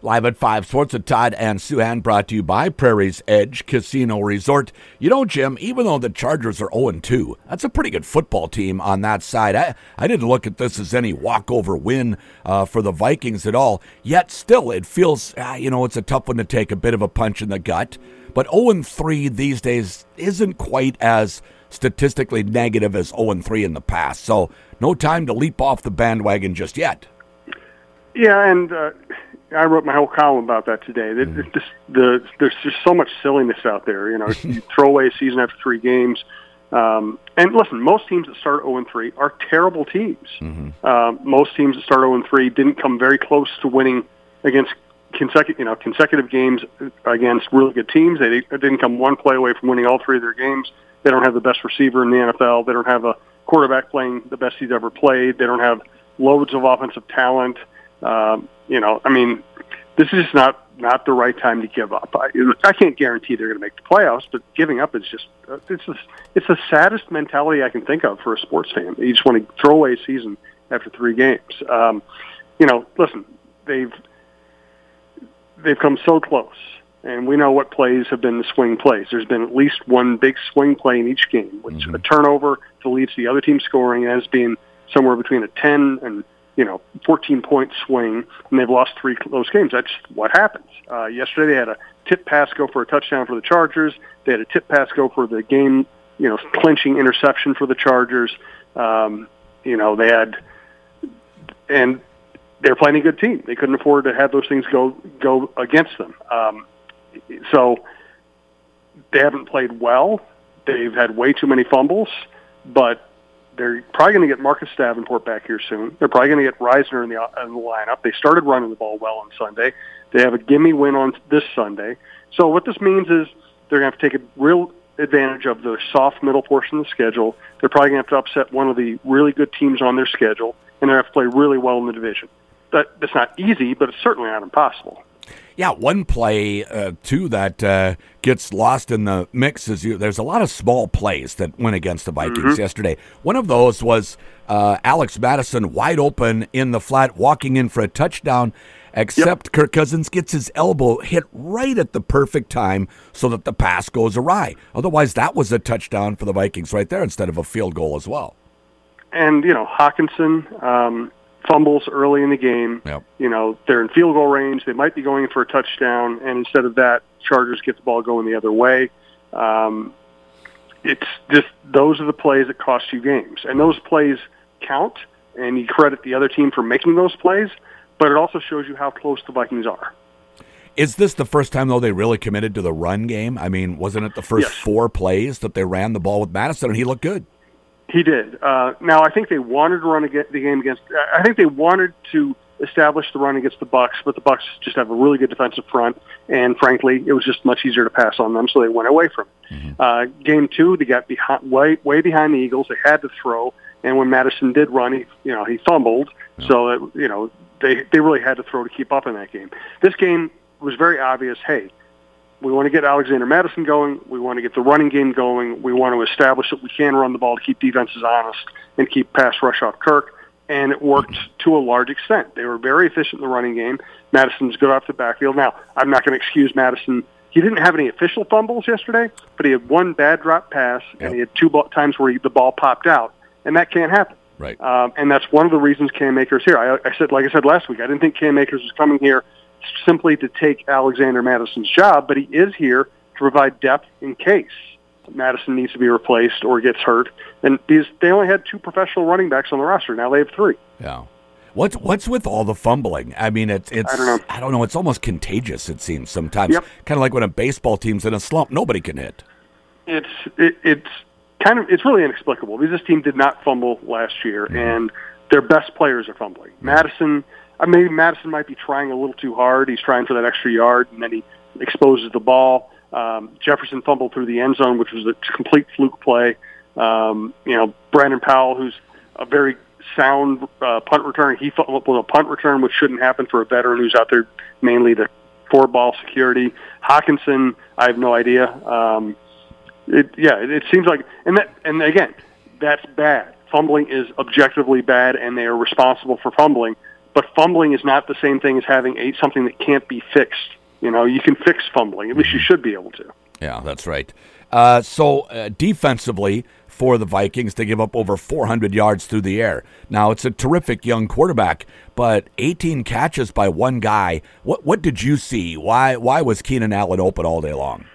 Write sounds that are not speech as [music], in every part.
Live at 5, Sports with Todd and Souhan, brought to you by Prairie's Edge Casino Resort. You know, Jim, even though the Chargers are 0 2, that's a pretty good football team on that side. I, I didn't look at this as any walkover win uh, for the Vikings at all. Yet, still, it feels, uh, you know, it's a tough one to take, a bit of a punch in the gut. But 0 3 these days isn't quite as statistically negative as 0 3 in the past. So, no time to leap off the bandwagon just yet. Yeah, and. Uh I wrote my whole column about that today. Mm. Just, the, there's just so much silliness out there. You know, [laughs] you throw away a season after three games. Um, and listen, most teams that start 0 3 are terrible teams. Mm-hmm. Uh, most teams that start 0 3 didn't come very close to winning against consecutive, you know, consecutive games against really good teams. They didn't come one play away from winning all three of their games. They don't have the best receiver in the NFL. They don't have a quarterback playing the best he's ever played. They don't have loads of offensive talent. Um, you know, I mean, this is not not the right time to give up. I, I can't guarantee they're going to make the playoffs, but giving up is just uh, it's the, it's the saddest mentality I can think of for a sports fan. You just want to throw away a season after three games. Um, you know, listen, they've they've come so close, and we know what plays have been the swing plays. There's been at least one big swing play in each game, which mm-hmm. a turnover that leads to the other team scoring as being somewhere between a ten and you know, 14 point swing, and they've lost three close games. That's what happens. Uh, yesterday they had a tip pass go for a touchdown for the Chargers. They had a tip pass go for the game, you know, clinching interception for the Chargers. Um, you know, they had, and they're playing a good team. They couldn't afford to have those things go go against them. Um, so they haven't played well. They've had way too many fumbles, but they're probably going to get Marcus Davenport back here soon. They're probably going to get Risner in the, in the lineup. They started running the ball well on Sunday. They have a gimme win on this Sunday. So what this means is they're going to have to take a real advantage of the soft middle portion of the schedule. They're probably going to have to upset one of the really good teams on their schedule, and they have to play really well in the division. That, that's not easy, but it's certainly not impossible. Yeah, one play uh, too that uh, gets lost in the mix is you. There's a lot of small plays that went against the Vikings mm-hmm. yesterday. One of those was uh, Alex Mattison wide open in the flat, walking in for a touchdown. Except yep. Kirk Cousins gets his elbow hit right at the perfect time so that the pass goes awry. Otherwise, that was a touchdown for the Vikings right there instead of a field goal as well. And you know Hockenson. um, fumbles early in the game. Yep. You know, they're in field goal range. They might be going for a touchdown, and instead of that, Chargers get the ball going the other way. Um, it's just those are the plays that cost you games, and those plays count. And you credit the other team for making those plays, but it also shows you how close the Vikings are. Is this the first time though they really committed to the run game? I mean, wasn't it the first yes. four plays that they ran the ball with Mattison and he looked good? He did. Uh, now, I think they wanted to run the game against. I think they wanted to establish the run against the Bucs, but the Bucs just have a really good defensive front, and frankly, it was just much easier to pass on them, so they went away from it. Mm-hmm. Uh, game two, they got behind, way way behind the Eagles. They had to throw, and when Mattison did run, he you know he fumbled, yeah. so it, you know they they really had to throw to keep up in that game. This game was very obvious. Hey, we want to get Alexander Mattison going. We want to get the running game going. We want to establish that we can run the ball to keep defenses honest and keep pass rush off Kirk. And it worked to a large extent. They were very efficient in the running game. Mattison's good off the backfield. Now, I'm not going to excuse Mattison. He didn't have any official fumbles yesterday, but he had one bad drop pass, yep. and he had two times where he, the ball popped out, and that can't happen. Right. Um, and that's one of the reasons Cam Akers here. I, I said, like I said last week, I didn't think Cam Akers was coming here simply to take Alexander Mattison's job, but he is here to provide depth in case Mattison needs to be replaced or gets hurt. And these, they only had two professional running backs on the roster. Now they have three. Yeah. What's what's with all the fumbling? I mean, it's it's I don't know. I don't know it's almost contagious. It seems sometimes, yep. kind of like when a baseball team's in a slump, nobody can hit. It's it, it's kind of it's really inexplicable because this team did not fumble last year, mm-hmm. and their best players are fumbling. Mm-hmm. Mattison uh, maybe Mattison might be trying a little too hard. He's trying for that extra yard, and then he exposes the ball. Um, Jefferson fumbled through the end zone, which was a complete fluke play. Um, you know, Brandon Powell, who's a very sound uh, punt return, he fumbled with a punt return, which shouldn't happen for a veteran who's out there mainly the for ball security. Hockenson, I have no idea. Um, it, yeah, it, it seems like, and that, and again, that's bad. Fumbling is objectively bad, and they are responsible for fumbling but fumbling is not the same thing as having a, something that can't be fixed. You know, you can fix fumbling. At least you should be able to. Yeah, that's right. Uh, so uh, defensively for the Vikings, they give up over 400 yards through the air. Now it's a terrific young quarterback, but 18 catches by one guy. What what did you see? Why why was Keenan Allen open all day long?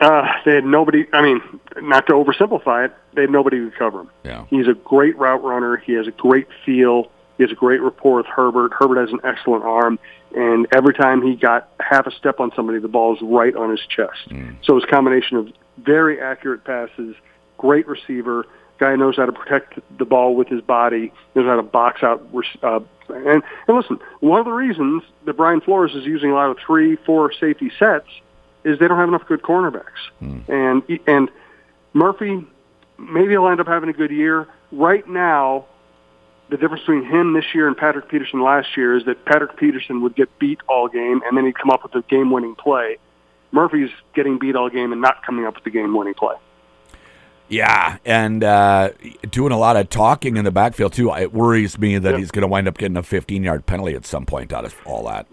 Uh, they had nobody. I mean, not to oversimplify it, they had nobody to cover him. Yeah. He's a great route runner. He has a great feel. He has a great rapport with Herbert. Herbert has an excellent arm, and every time he got half a step on somebody, the ball is right on his chest. Mm. So his combination of very accurate passes, great receiver, guy knows how to protect the ball with his body, knows how to box out. Uh, and, and listen, one of the reasons that Brian Flores is using a lot of three, four safety sets is they don't have enough good cornerbacks. Mm. And and Murphy, maybe he'll end up having a good year. Right now, the difference between him this year and Patrick Peterson last year is that Patrick Peterson would get beat all game, and then he'd come up with a game-winning play. Murphy's getting beat all game and not coming up with the game-winning play. Yeah, and uh, doing a lot of talking in the backfield too. It worries me that Yep. he's going to wind up getting a 15-yard penalty at some point out of all that.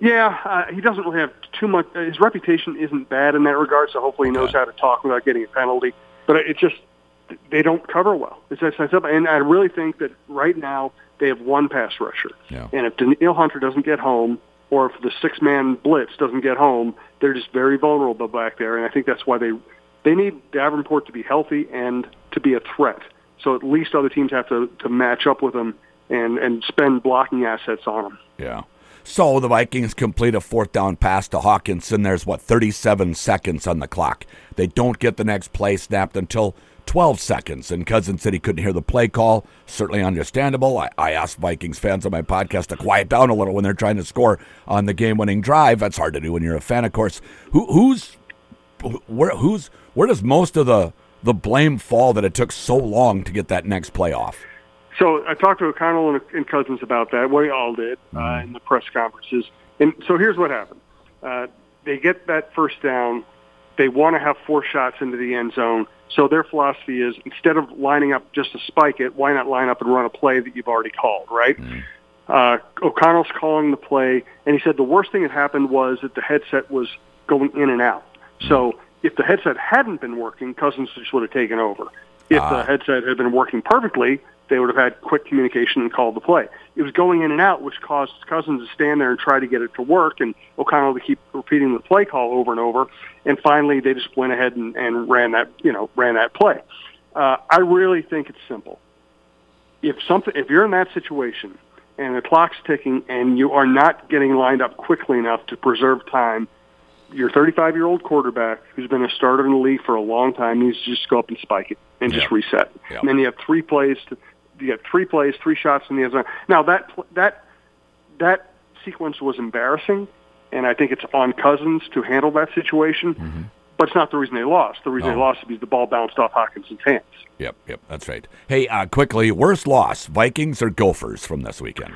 Yeah, uh, he doesn't really have too much. Uh, his reputation isn't bad in that regard, so hopefully he knows Okay. how to talk without getting a penalty. But it just they don't cover well. It's that. And I really think that right now they have one pass rusher. Yeah. And if Danielle Hunter doesn't get home, or if the six-man blitz doesn't get home, they're just very vulnerable back there. And I think that's why they they need Davenport to be healthy and to be a threat. So at least other teams have to to match up with them and and spend blocking assets on them. Yeah. So the Vikings complete a fourth down pass to Hockenson. There's what 37 seconds on the clock. They don't get the next play snapped until 12 seconds. And Cousins said he couldn't hear the play call. Certainly understandable. I, I asked Vikings fans on my podcast to quiet down a little when they're trying to score on the game-winning drive. That's hard to do when you're a fan, of course. Who, who's where? Who's where does most of the the blame fall that it took so long to get that next play off? So I talked to O'Connell and, and Cousins about that. We all did uh, in the press conferences. And so here's what happened: uh, they get that first down. They want to have four shots into the end zone. So their philosophy is instead of lining up just to spike it, why not line up and run a play that you've already called, right? Uh, O'Connell's calling the play, and he said the worst thing that happened was that the headset was going in and out. So if the headset hadn't been working, Cousins just would have taken over. If Ah. the headset had been working perfectly, they would have had quick communication and called the play. It was going in and out, which caused Cousins to stand there and try to get it to work, and O'Connell to keep repeating the play call over and over. And finally, they just went ahead and, and ran that, you know, ran that play. Uh, I really think it's simple. If something, if you're in that situation and the clock's ticking and you are not getting lined up quickly enough to preserve time, your 35 year old quarterback who's been a starter in the league for a long time needs to just go up and spike it and just Yep. reset. Yep. And then you have three plays. To, you have three plays, three shots in the end zone. Now that that that sequence was embarrassing, and I think it's on Cousins to handle that situation. But it's not the reason they lost. The reason No. they lost is because the ball bounced off Hockenson's hands. Yep, yep, that's right. Hey, uh, quickly, worst loss: Vikings or Gophers from this weekend?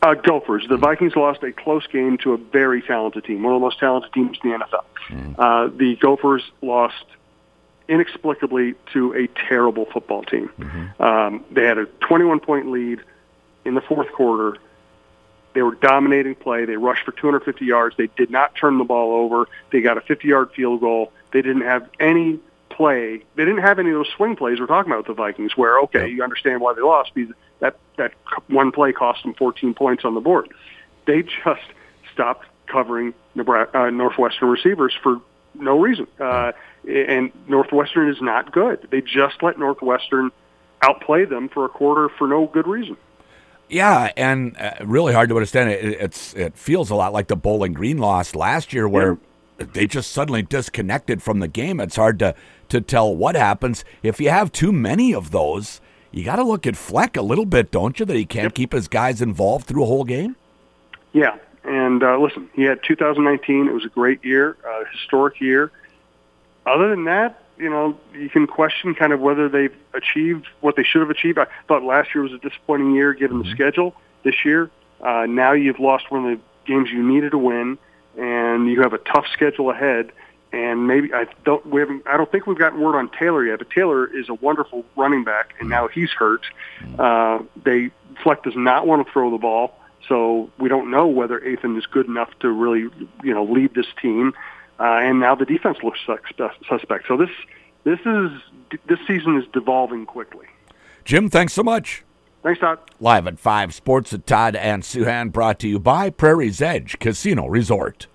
Uh, Gophers. The Vikings lost a close game to a very talented team, one of the most talented teams in the NFL. Uh, the Gophers lost inexplicably to a terrible football team. Um, they had a 21 point lead in the fourth quarter. They were dominating play. They rushed for 250 yards. They did not turn the ball over. They got a 50 yard field goal. They didn't have any play. They didn't have any of those swing plays we're talking about with the Vikings, where okay, Yep. you understand why they lost because that that one play cost them 14 points on the board. They just stopped covering Nebraska, uh, Northwestern receivers for no reason, uh, and Northwestern is not good. They just let Northwestern outplay them for a quarter for no good reason. Yeah, and uh, really hard to understand. It, it's it feels a lot like the Bowling Green loss last year, where they just suddenly disconnected from the game. It's hard to to tell what happens if you have too many of those. You got to look at Fleck a little bit, don't you? That he can't keep his guys involved through a whole game. Yeah, and uh, listen, he had 2019. It was a great year, uh, historic year. Other than that, you know, you can question kind of whether they've achieved what they should have achieved. I thought last year was a disappointing year given the schedule. This year, uh, now you've lost one of the games you needed to win, and you have a tough schedule ahead. and maybe I don't we haven't I don't think we've gotten word on Taylor yet. But Taylor is a wonderful running back, and now he's hurt. Uh, they Fleck does not want to throw the ball, so we don't know whether Athan is good enough to really you know lead this team. Uh, and now the defense looks suspect. So this this is this season is devolving quickly. Jim, thanks so much. Thanks, Todd. Live at 5 Sports at Todd and Souhan, brought to you by Prairie's Edge Casino Resort.